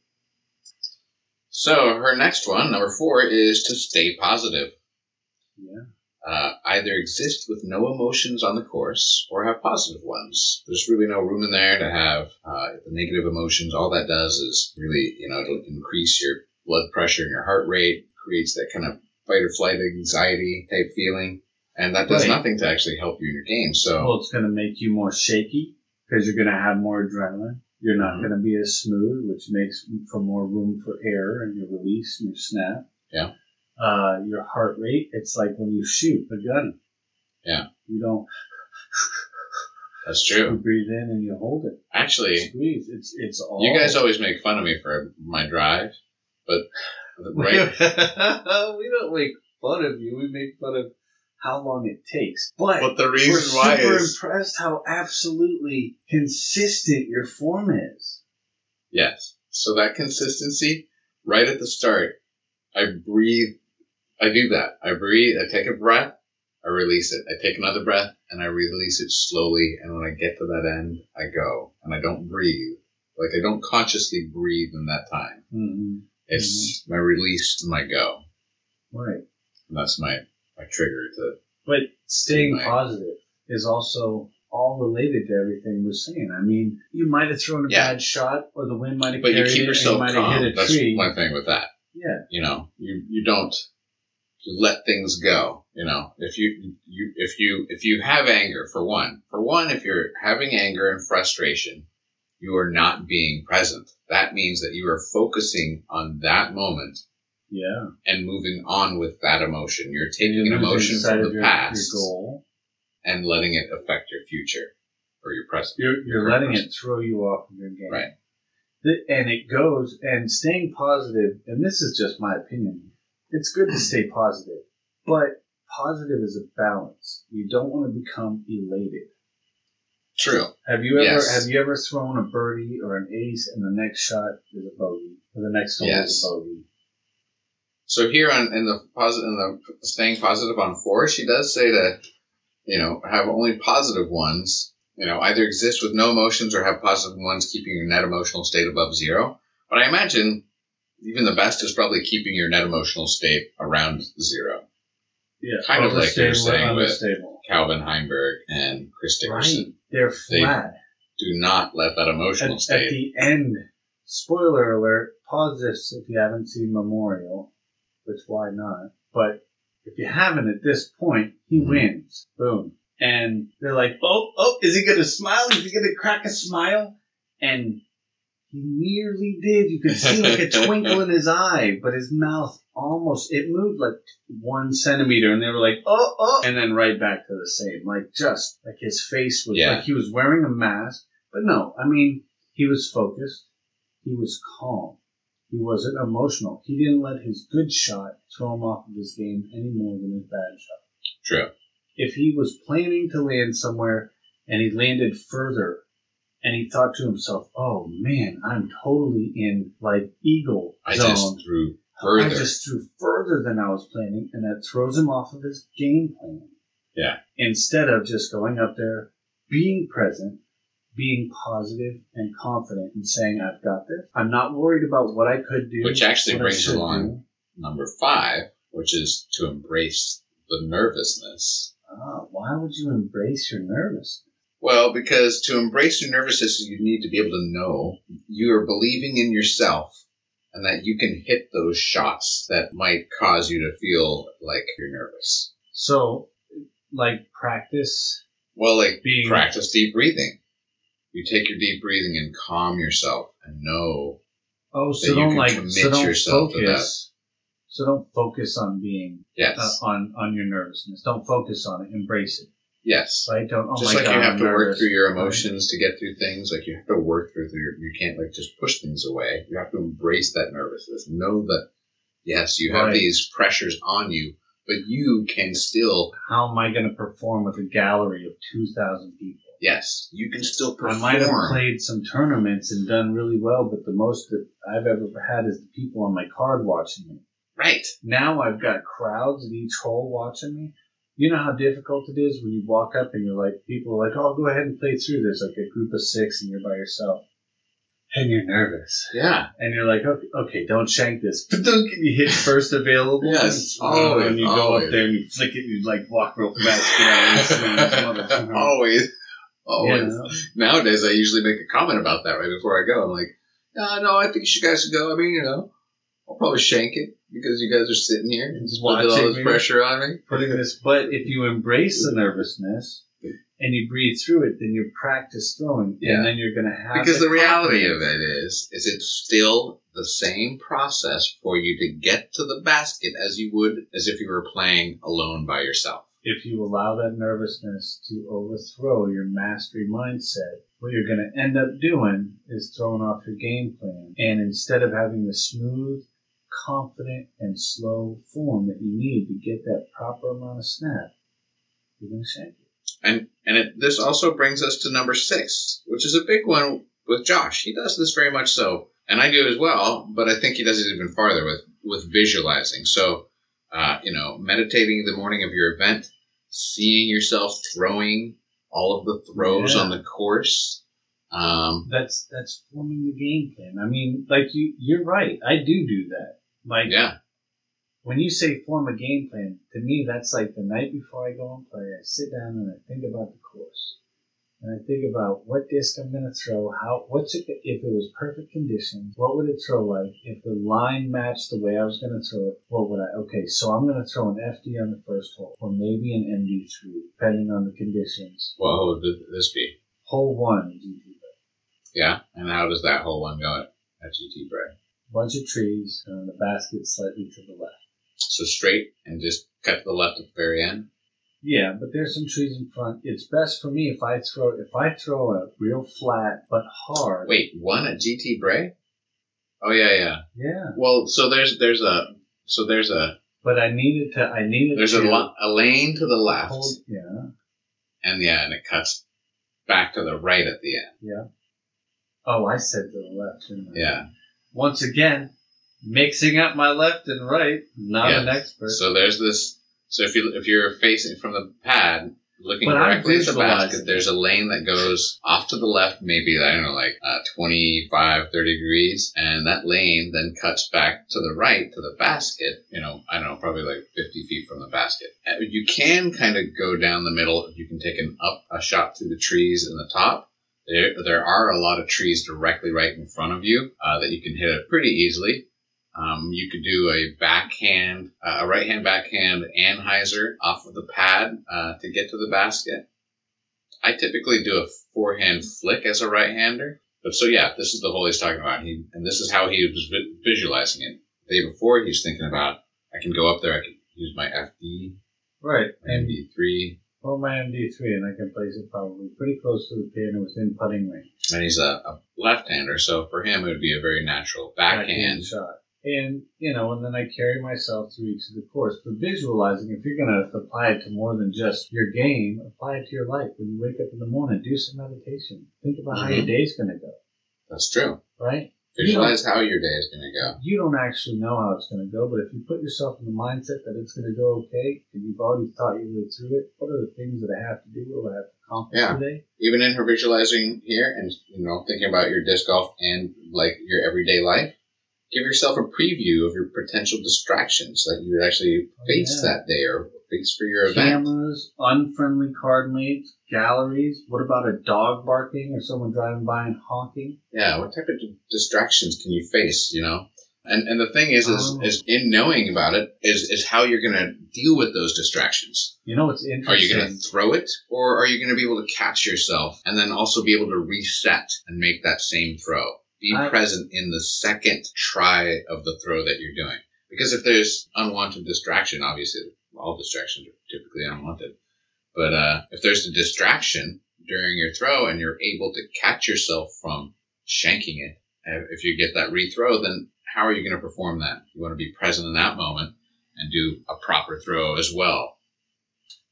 Speaker 1: So her next one, number four, is to stay positive.
Speaker 2: Yeah.
Speaker 1: Uh, either exist with no emotions on the course or have positive ones. There's really no room in there to have uh, the negative emotions. All that does is really, you know, it'll increase your blood pressure and your heart rate, creates that kind of fight or flight anxiety type feeling, and that does
Speaker 2: Right.
Speaker 1: nothing to actually help you in your game. So
Speaker 2: Well, it's going to make you more shaky because you're going to have more adrenaline. You're not
Speaker 1: Mhm.
Speaker 2: going to be as smooth, which makes for more room for error and your release and your snap.
Speaker 1: Yeah.
Speaker 2: Uh, your heart rate, it's like when you shoot a gun.
Speaker 1: Yeah.
Speaker 2: You don't
Speaker 1: that's true.
Speaker 2: you breathe in and you hold it.
Speaker 1: Actually,
Speaker 2: Squeeze. It's it's all.
Speaker 1: you guys always make fun of me for my drive, but [LAUGHS] right
Speaker 2: we don't make fun of you. We make fun of how long it takes. But,
Speaker 1: But the
Speaker 2: we're
Speaker 1: reason why
Speaker 2: super
Speaker 1: is
Speaker 2: impressed how absolutely consistent your form is.
Speaker 1: yes. So that consistency, right at the start, I breathe. I do that. I breathe. I take a breath. I release it. I take another breath and I release it slowly. And when I get to that end, I go and I don't breathe. Like I don't consciously breathe in that time.
Speaker 2: Mm-hmm.
Speaker 1: It's my release and my go.
Speaker 2: Right.
Speaker 1: And that's my my trigger to
Speaker 2: But staying
Speaker 1: Right.
Speaker 2: positive is also all related to everything we're saying. I mean, you might have thrown a
Speaker 1: Yeah.
Speaker 2: bad shot, or the wind might have
Speaker 1: but you keep
Speaker 2: it,
Speaker 1: yourself
Speaker 2: you
Speaker 1: calm. That's
Speaker 2: tree.
Speaker 1: my thing with that.
Speaker 2: Yeah,
Speaker 1: you know you you don't you let things go you know if you you if you if you have anger for one for one if you're having anger and frustration you are not being present that means that you are focusing on that moment
Speaker 2: yeah.
Speaker 1: and moving on with that emotion you're taking an emotion from the
Speaker 2: your,
Speaker 1: past
Speaker 2: Your goal.
Speaker 1: and letting it affect your future or your present
Speaker 2: You're, you're letting
Speaker 1: person.
Speaker 2: it throw you off of your game.
Speaker 1: Right.
Speaker 2: The- And it goes, and staying positive, and this is just my opinion, it's good to stay positive, but positive is a balance. You don't want to become elated.
Speaker 1: true
Speaker 2: Have you ever
Speaker 1: Yes.
Speaker 2: have you ever thrown a birdie or an ace and the next shot is a bogey? Or the next hole
Speaker 1: Yes.
Speaker 2: is a bogey?
Speaker 1: So here on in the positive in the staying positive on four, she does say to, you know, have only positive ones. You know, either exist with no emotions or have positive ones, keeping your net emotional state above zero. But I imagine even the best is probably keeping your net emotional state around zero.
Speaker 2: Yeah.
Speaker 1: Kind of like you're saying with. Calvin Heimburg and Chris Dickerson.
Speaker 2: Right. They're
Speaker 1: They-
Speaker 2: flat.
Speaker 1: Do not let that emotional
Speaker 2: At,
Speaker 1: state.
Speaker 2: at the end, spoiler alert, pause this if you haven't seen Memorial, which why not? But if you haven't at this point, he
Speaker 1: Mhm.
Speaker 2: wins. Boom. And they're like, oh, oh, is he going to smile? Is he going to crack a smile? And he nearly did. You could see like a [LAUGHS] twinkle in his eye, but his mouth almost, it moved like one centimeter. And they were like, oh, oh. And then right back to the same. Like just like his face was
Speaker 1: Yeah.
Speaker 2: like he was wearing a mask. But no, I mean, he was focused. He was calm. He wasn't emotional. He didn't let his good shot throw him off of his game any more than his bad shot.
Speaker 1: True.
Speaker 2: If he was planning to land somewhere and he landed further and he thought to himself, oh man, I'm totally in like eagle
Speaker 1: I
Speaker 2: zone.
Speaker 1: just threw further.
Speaker 2: I just threw further than I was planning, and that throws him off of his game plan.
Speaker 1: Yeah.
Speaker 2: Instead of just going up there, being present, being positive and confident, and saying, "I've got this. I'm not worried about what I could do."
Speaker 1: Which actually brings along
Speaker 2: do."
Speaker 1: Number five, which is to embrace the nervousness.
Speaker 2: Ah, why would you embrace your nervousness?
Speaker 1: Well, because to embrace your nervousness, you need to be able to know you are believing in yourself and that you can hit those shots that might cause you to feel like you're nervous.
Speaker 2: So, like practice
Speaker 1: Well, like
Speaker 2: being
Speaker 1: practice deep breathing. You take your deep breathing and calm yourself and know.
Speaker 2: Oh,
Speaker 1: that
Speaker 2: so
Speaker 1: you
Speaker 2: don't
Speaker 1: can
Speaker 2: like
Speaker 1: commit
Speaker 2: so don't
Speaker 1: yourself to
Speaker 2: focus. So don't focus on being
Speaker 1: Yes,
Speaker 2: uh, on on your nervousness. Don't focus on it. Embrace it.
Speaker 1: yes.
Speaker 2: Right? Don't. Oh
Speaker 1: just like
Speaker 2: God,
Speaker 1: you have
Speaker 2: I'm
Speaker 1: to work through your emotions to get through things, like you have to work through your. You can't like just push things away. You have to embrace that nervousness. Know that yes, you have
Speaker 2: Right.
Speaker 1: these pressures on you, but you can still,
Speaker 2: How am I going to perform with a gallery of 2,000 people?
Speaker 1: Yes, you can still perform.
Speaker 2: I might have played some tournaments and done really well, but the most that I've ever had is the people on my card watching me.
Speaker 1: right.
Speaker 2: Now I've got crowds at each hole watching me. You know how difficult it is when you walk up and you're like, people are like, oh, go ahead and play through. There's like a group of six and you're by yourself. And you're nervous.
Speaker 1: Yeah.
Speaker 2: And you're like, okay, okay don't shank this. But [LAUGHS] don't get you hit first available.
Speaker 1: Yes,
Speaker 2: And,
Speaker 1: always,
Speaker 2: and you go up there and you flick it and you like walk real fast. Get out and swing [LAUGHS] this mother-
Speaker 1: Always.
Speaker 2: Oh,
Speaker 1: Always.
Speaker 2: know?
Speaker 1: Nowadays, I usually make a comment about that right before I go. I'm like, no, no, I think you guys should go. I mean, you know, I'll probably shank it because you guys are sitting here and just putting all this
Speaker 2: me.
Speaker 1: pressure on me.
Speaker 2: putting this. But if you embrace the nervousness and you breathe through it, then you practice throwing,
Speaker 1: Yeah.
Speaker 2: and then you're going to have
Speaker 1: Because the reality of it is, is it's still the same process for you to get to the basket as you would as if you were playing alone by yourself.
Speaker 2: If you allow that nervousness to overthrow your mastery mindset, what you're going to end up doing is throwing off your game plan. And instead of having the smooth, confident, and slow form that you need to get that proper amount of snap, you're going to shank it.
Speaker 1: And and it, this also brings us to number six, which is a big one with Josh. He does this very much so, and I do as well. But I think he does it even farther with with visualizing. So, uh, you know, meditating the morning of your event, seeing yourself throwing all of the throws
Speaker 2: Yeah.
Speaker 1: on the course. Um,
Speaker 2: That's that's forming the game plan. I mean, like you, you're right. I do do that. Like
Speaker 1: yeah,
Speaker 2: when you say form a game plan, to me that's like the night before I go and play. I sit down and I think about the course, and I think about what disc I'm going to throw. How what's it if it was perfect conditions? What would it throw like? If the line matched the way I was going to throw it, what would I? Okay, so I'm going to throw an FD on the first hole, or maybe an MD3, depending on the conditions.
Speaker 1: what hole would this be?
Speaker 2: Hole one, GT,
Speaker 1: Yeah, and how does that hole one go at, at GT Bray?
Speaker 2: bunch of trees, and the basket slightly to the left.
Speaker 1: So straight and just cut to the left at the very end.
Speaker 2: Yeah, but there's some trees in front. It's best for me if I throw if I throw a real flat but hard.
Speaker 1: Wait, one at GT Bray? Oh yeah, yeah.
Speaker 2: Yeah,
Speaker 1: Well, so there's there's a so there's a
Speaker 2: but I needed to. I needed
Speaker 1: there's
Speaker 2: to
Speaker 1: a, lo- a lane to the left,
Speaker 2: hold. Yeah,
Speaker 1: and yeah, and it cuts back to the right at the end.
Speaker 2: yeah. Oh, I said to the left. Didn't I?
Speaker 1: Yeah.
Speaker 2: Once again, mixing up my left and right. Not an expert.
Speaker 1: So there's this. So if you if you're facing from the pad, looking directly at the basket, there's a lane that goes off to the left, maybe I don't know, like uh, 25, 30 degrees, and that lane then cuts back to the right to the basket. You know, I don't know, probably like 50 feet from the basket. Uh, You can kind of go down the middle. You can take an up a shot through the trees in the top. There, there are a lot of trees directly right in front of you uh, that you can hit it pretty easily. Um, you could do a backhand, uh, a right hand backhand anhyzer off of the pad uh, to get to the basket. I typically do a forehand flick as a right hander. But so yeah, this is the hole he's talking about. He and this is how he was vi- visualizing it. The day before, he's thinking about I can go up there, I can use my FD,
Speaker 2: right.
Speaker 1: MD3,
Speaker 2: or my MD3, and I can place it probably pretty close to the pin and within putting range.
Speaker 1: and he's a, a left-hander. So for him, it would be a very natural backhand.
Speaker 2: shot. And, you know, and then I carry myself through each of the course. But visualizing, if you're going to apply it to more than just your game, apply it to your life. When you wake up in the morning, do some meditation. Think about how your
Speaker 1: Mhm.
Speaker 2: day's going to go,
Speaker 1: That's true.
Speaker 2: right?
Speaker 1: Visualize how your day is going to go.
Speaker 2: You don't actually know how it's going to go, but if you put yourself in the mindset that it's going to go okay, and you've already thought your way through it, what are the things that I have to do? What do I have to accomplish
Speaker 1: Yeah.
Speaker 2: today?
Speaker 1: even in her visualizing here and you know thinking about your disc golf and like your everyday life give yourself a preview of your potential distractions that you would actually
Speaker 2: Oh,
Speaker 1: face
Speaker 2: yeah.
Speaker 1: that day or face for your event
Speaker 2: Cameras, unfriendly card mates, galleries. What about a dog barking or someone driving by and honking?
Speaker 1: yeah what type of d- distractions can you face you know and and the thing is is,
Speaker 2: Oh.
Speaker 1: is in knowing about it is is how you're going to deal with those distractions
Speaker 2: You know what's interesting.
Speaker 1: are you going to throw it or are you going to be able to catch yourself and then also be able to reset and make that same throw be
Speaker 2: I-
Speaker 1: present in the second try of the throw that you're doing because if there's unwanted distraction obviously all distractions are typically unwanted but uh, if there's a distraction during your throw and you're able to catch yourself from shanking it uh, if you get that rethrow then how are you going to perform that you want to be present in that moment and do a proper throw as well.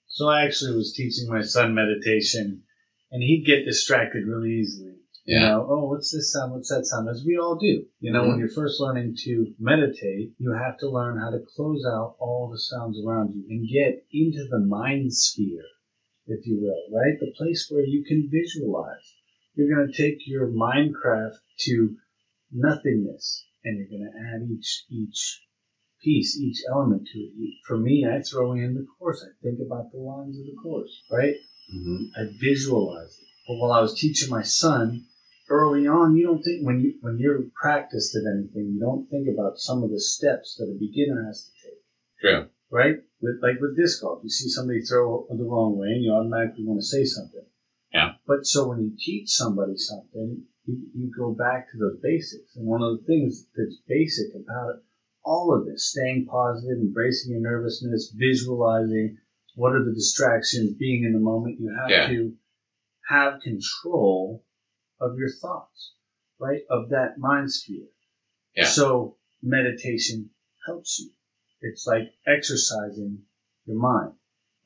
Speaker 2: So I actually was teaching my son meditation, and he'd get distracted really easily. You
Speaker 1: Yeah.
Speaker 2: know, oh, what's this sound? What's that sound? As we all do. You know, when you're first learning to meditate, you have to learn how to close out all the sounds around you and get into the mind sphere, if you will, right? The place where you can visualize. You're going to take your Minecraft to nothingness, and you're going to add each each piece, each element to it. For me, I throw in the course. I think about the lines of the course, right?
Speaker 1: hmm
Speaker 2: I visualize it. But while I was teaching my son early on, you don't think when you when you're practiced at anything, you don't think about some of the steps that a beginner has to take,
Speaker 1: True.
Speaker 2: right? With like with disc golf, you see somebody throw the wrong way, and you automatically want to say something.
Speaker 1: Yeah.
Speaker 2: But so when you teach somebody something, you, you go back to those basics, and one of the things that's basic about it, all of this, staying positive, embracing your nervousness, visualizing, what are the distractions, being in the moment, you have
Speaker 1: Yeah.
Speaker 2: to have control of your thoughts, right? Of that mind sphere.
Speaker 1: Yeah.
Speaker 2: So meditation helps you. It's like exercising your mind.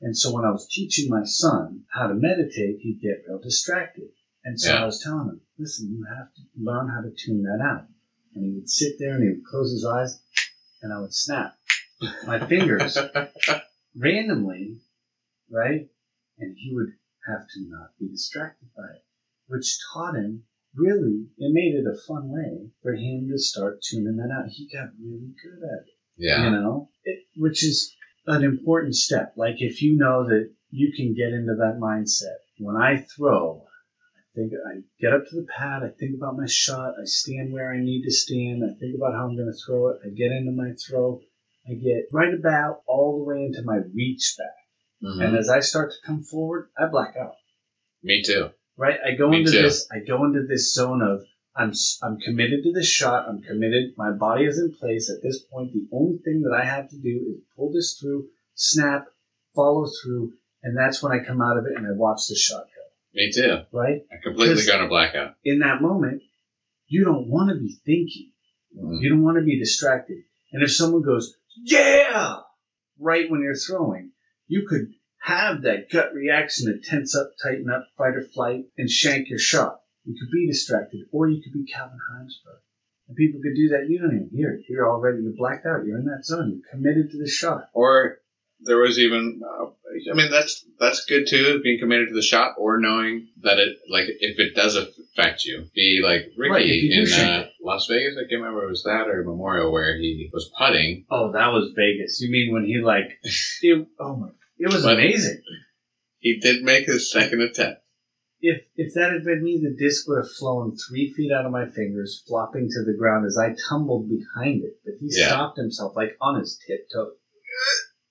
Speaker 2: And so when I was teaching my son how to meditate, he'd get real distracted. And so
Speaker 1: Yeah.
Speaker 2: I was telling him, listen, you have to learn how to tune that out. And he would sit there and he would close his eyes and I would snap my fingers [LAUGHS] randomly, right? And he would have to not be distracted by it, which taught him really, it made it a fun way for him to start tuning that out. He got really good at it,
Speaker 1: Yeah.
Speaker 2: you know, it, which is an important step. Like if you know that you can get into that mindset, when I throw, I think I get up to the pad, I think about my shot, I stand where I need to stand, I think about how I'm going to throw it, I get into my throw, I get right about all the way into my reach back.
Speaker 1: Mhm.
Speaker 2: And as I start to come forward, I black out.
Speaker 1: Me too.
Speaker 2: Right? I go
Speaker 1: Me
Speaker 2: into
Speaker 1: too.
Speaker 2: this. I go into this zone of I'm I'm committed to this shot. I'm committed. My body is in place at this point. The only thing that I have to do is pull this through, snap, follow through, and that's when I come out of it and I watch the shot go.
Speaker 1: Me too.
Speaker 2: Right?
Speaker 1: I completely got a blackout.
Speaker 2: In that moment, you don't want to be thinking.
Speaker 1: Mhm.
Speaker 2: You don't want to be distracted. And if someone goes, yeah, right when you're throwing, you could have that gut reaction to tense up, tighten up, fight or flight, and shank your shot. You could be distracted, or you could be Calvin Heimburg. And people could do that. You don't even hear it. You're already, you're blacked out. You're in that zone. You're committed to the shot.
Speaker 1: Or there was even, uh, I mean, that's that's good too, being committed to the shot, or knowing that it, like, if it does affect you, be like Ricky
Speaker 2: Right, if you do
Speaker 1: in uh, Las Vegas. I can't remember if it was that or Memorial where he was putting.
Speaker 2: Oh, that was Vegas. You mean when he like, [LAUGHS] it, oh my, it was
Speaker 1: But-
Speaker 2: amazing.
Speaker 1: He did make his second attempt.
Speaker 2: if if that had been me, the disc would have flown three feet out of my fingers, flopping to the ground as I tumbled behind it. But he
Speaker 1: Yeah.
Speaker 2: stopped himself like on his tiptoe.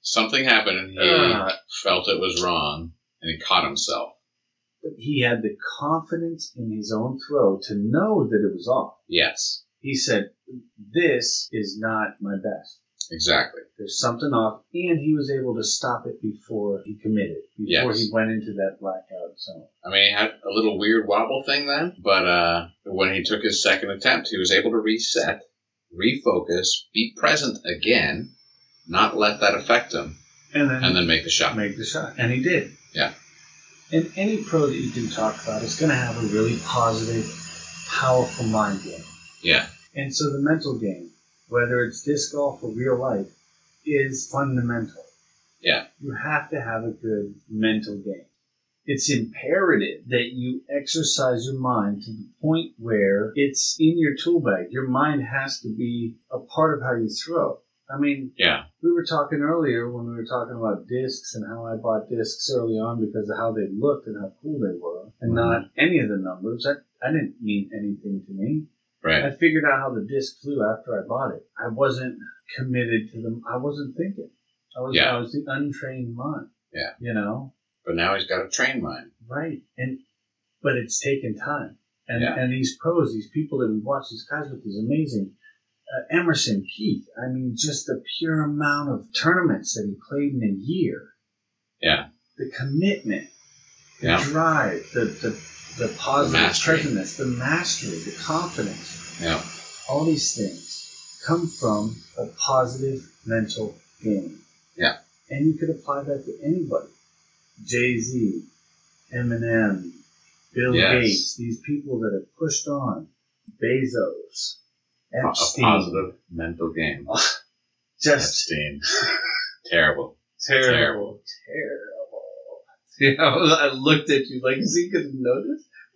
Speaker 1: Something happened and he
Speaker 2: Uh,
Speaker 1: felt it was wrong and he caught himself.
Speaker 2: but he had the confidence in his own throw to know that it was off.
Speaker 1: Yes,
Speaker 2: He said, "This is not my best.
Speaker 1: Exactly.
Speaker 2: There's something off," and he was able to stop it before he committed, before
Speaker 1: Yes.
Speaker 2: he went into that blackout zone.
Speaker 1: I mean, he had a little weird wobble thing then, but uh, when he took his second attempt, he was able to reset, refocus, be present again, not let that affect him,
Speaker 2: And then,
Speaker 1: and then make the shot.
Speaker 2: make the shot. And he did.
Speaker 1: Yeah.
Speaker 2: And any pro that you can talk about is going to have a really positive, powerful mind game.
Speaker 1: Yeah,
Speaker 2: And so the mental game, whether it's disc golf or real life, is fundamental.
Speaker 1: Yeah.
Speaker 2: You have to have a good mental game. It's imperative that you exercise your mind to the point where it's in your tool bag. Your mind has to be a part of how you throw. I mean,
Speaker 1: yeah,
Speaker 2: we were talking earlier when we were talking about discs and how I bought discs early on because of how they looked and how cool they were, and
Speaker 1: Mhm.
Speaker 2: not any of the numbers. That I didn't mean anything to me.
Speaker 1: Right.
Speaker 2: I figured out how the disc flew after I bought it. I wasn't committed to them. I wasn't thinking. I was.
Speaker 1: Yeah.
Speaker 2: I was the untrained mind.
Speaker 1: Yeah.
Speaker 2: You know.
Speaker 1: But now he's got a trained mind.
Speaker 2: Right. And but it's taken time. And
Speaker 1: Yeah.
Speaker 2: and these pros, these people that we watch, these guys with these amazing uh, Emerson, Keith. I mean, just the pure amount of tournaments that he played in a year.
Speaker 1: Yeah.
Speaker 2: The commitment, the
Speaker 1: Yeah.
Speaker 2: drive, the the the positive presence, the mastery, the confidence
Speaker 1: Yeah,
Speaker 2: all these things come from a positive mental game.
Speaker 1: Yeah.
Speaker 2: And you could apply that to anybody. Jay Z, Eminem, Bill
Speaker 1: Yes.
Speaker 2: Gates, these people that have pushed on, Bezos,
Speaker 1: A
Speaker 2: Epstein.
Speaker 1: positive mental game. [LAUGHS]
Speaker 2: Just
Speaker 1: Epstein. [LAUGHS] Terrible.
Speaker 2: terrible, terrible. [LAUGHS] Yeah, I looked at you like, is he going to notice? [LAUGHS]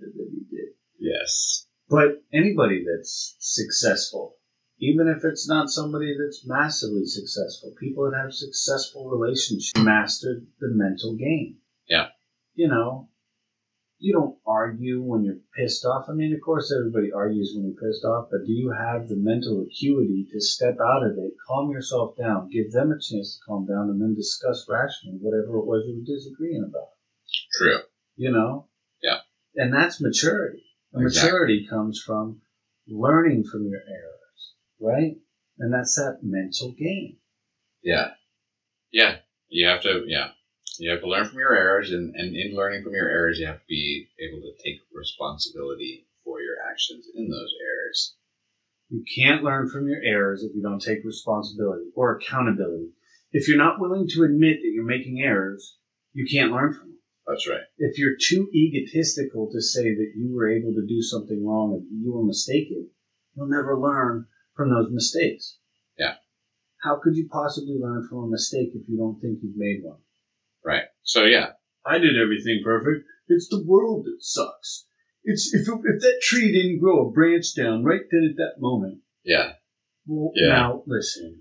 Speaker 2: and then he did.
Speaker 1: Yes.
Speaker 2: But anybody that's successful, even if it's not somebody that's massively successful, people that have successful relationships mastered the mental game.
Speaker 1: Yeah.
Speaker 2: You know, you don't argue when you're pissed off. I mean, of course, everybody argues when you're pissed off, but do you have the mental acuity to step out of it, calm yourself down, give them a chance to calm down, and then discuss rationally whatever it was you were disagreeing about?
Speaker 1: True.
Speaker 2: you know?
Speaker 1: Yeah.
Speaker 2: And that's maturity. And
Speaker 1: Exactly.
Speaker 2: maturity comes from learning from your errors, right? And that's that mental game.
Speaker 1: Yeah. Yeah. You have to, yeah. You have to learn from your errors, and, and in learning from your errors, you have to be able to take responsibility for your actions in those errors.
Speaker 2: You can't learn from your errors if you don't take responsibility or accountability. If you're not willing to admit that you're making errors, you can't learn from them.
Speaker 1: That's right.
Speaker 2: If you're too egotistical to say that you were able to do something wrong and you were mistaken, you'll never learn from those mistakes.
Speaker 1: Yeah.
Speaker 2: How could you possibly learn from a mistake if you don't think you've made one?
Speaker 1: So, yeah.
Speaker 2: I did everything perfect. It's the world that sucks. It's if if that tree didn't grow a branch down right then at that moment.
Speaker 1: Yeah.
Speaker 2: Well,
Speaker 1: Yeah.
Speaker 2: now listen.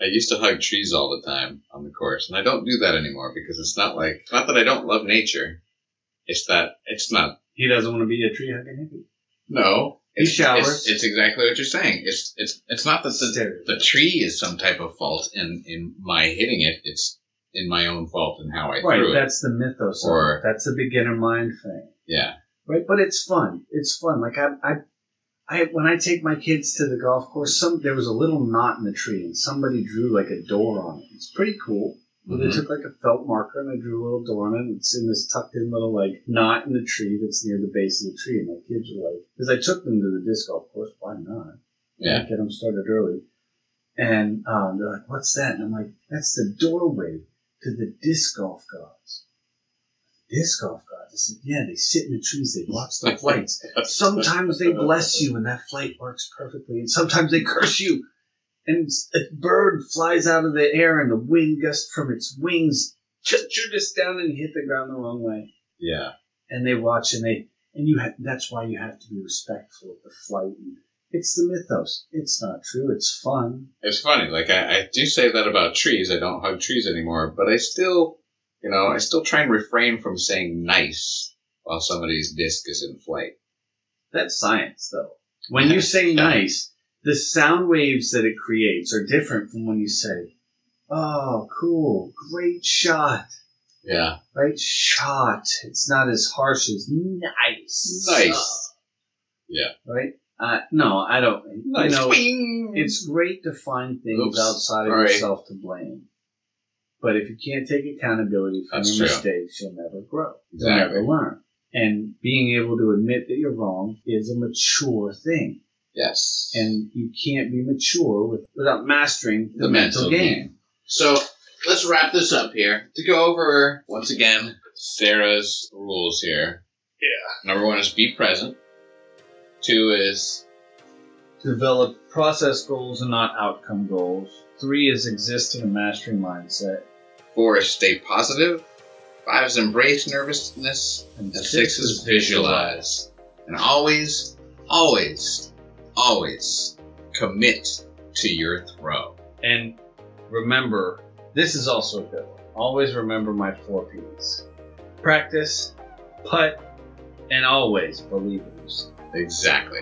Speaker 1: I used to hug trees all the time on the course, and I don't do that anymore because it's not like, it's not that I don't love nature. It's that, it's not,
Speaker 2: He doesn't want to be a tree hugging hippie.
Speaker 1: no.
Speaker 2: He
Speaker 1: It's,
Speaker 2: showers.
Speaker 1: It's, it's exactly what you're saying. It's, it's, it's not that the, the tree is some type of fault in, in my hitting it. It's in my own fault in how I
Speaker 2: Right,
Speaker 1: threw it.
Speaker 2: Right, that's the mythos. of it.
Speaker 1: Or-
Speaker 2: that's the beginner mind thing.
Speaker 1: Yeah.
Speaker 2: Right, but it's fun. It's fun. Like I, I, I when I take my kids to the golf course, some there was a little knot in the tree, and somebody drew like a door on it. It's pretty cool. Well, They took like a felt marker and they drew a little door on it. It's in this tucked in little like knot in the tree that's near the base of the tree. And my kids were like, because I took them to the disc golf course, why not?
Speaker 1: Yeah.
Speaker 2: Get them started early. And um, they're like, what's that? And I'm like, that's the doorway to the disc golf gods. Disc golf gods? I said, yeah, they sit in the trees, they watch the flights. Sometimes they bless you and that flight works perfectly, and sometimes they curse you. And a bird flies out of the air and the wind gusts from its wings just shoot us down and hit the ground the wrong way.
Speaker 1: Yeah.
Speaker 2: And they watch and they and you have that's why you have to be respectful of the flight. And it's the mythos. It's not true. It's fun.
Speaker 1: It's funny. Like I, I do say that about trees. I don't hug trees anymore, but I still, you know, I still try and refrain from saying nice while somebody's disc is in flight.
Speaker 2: That's science, though. When you say nice, the sound waves that it creates are different from when you say, "Oh, cool, great shot."
Speaker 1: Yeah.
Speaker 2: right? Shot. It's not as harsh as nice.
Speaker 1: Nice. Yeah.
Speaker 2: Right? Uh, no, I don't.
Speaker 1: Nice.
Speaker 2: You know,
Speaker 1: Bing!
Speaker 2: it's great to find things
Speaker 1: Oops.
Speaker 2: outside of
Speaker 1: Sorry.
Speaker 2: yourself to blame. But if you can't take accountability for
Speaker 1: That's
Speaker 2: your
Speaker 1: true.
Speaker 2: mistakes, you'll never grow. You'll
Speaker 1: Exactly.
Speaker 2: never learn. And being able to admit that you're wrong is a mature thing.
Speaker 1: yes.
Speaker 2: And you can't be mature with, without mastering the,
Speaker 1: The
Speaker 2: mental,
Speaker 1: mental
Speaker 2: game.
Speaker 1: So let's wrap this up here to go over once again Sarah's rules here. Yeah. Number one is be present. Two is
Speaker 2: Develop process goals and not outcome goals. Three is exist in a mastery mindset.
Speaker 1: four is stay positive. Five is embrace nervousness.
Speaker 2: And
Speaker 1: And six is visualize. And always, always, always commit to your throw.
Speaker 2: And remember, this is also a good one. Always remember my four P's practice, putt, and always believe in yourself.
Speaker 1: Exactly.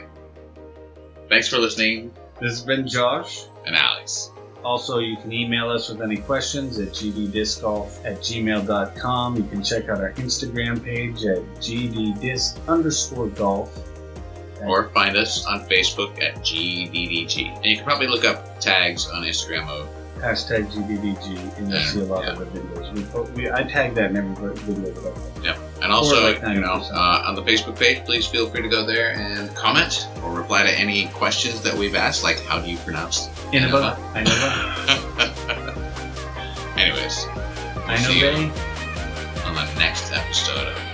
Speaker 1: Thanks for listening,
Speaker 2: This has been Josh.
Speaker 1: and Alex.
Speaker 2: Also, you can email us with any questions at gddiscgolf at gmail.com. You can check out our Instagram page at gddisc underscore golf.
Speaker 1: Or find us on Facebook at GDDG. And you can probably look up tags on Instagram of
Speaker 2: hashtag GBVG, and you'll see a lot yeah. of the videos. We, we, I tag that in every video. Yeah,
Speaker 1: and also,
Speaker 2: like
Speaker 1: you know, uh, on the Facebook page, please feel free to go there and comment or reply to any questions that we've asked, like how do you pronounce
Speaker 2: Innova, Innova. [LAUGHS]
Speaker 1: Anyways,
Speaker 2: I know
Speaker 1: see you on the next episode of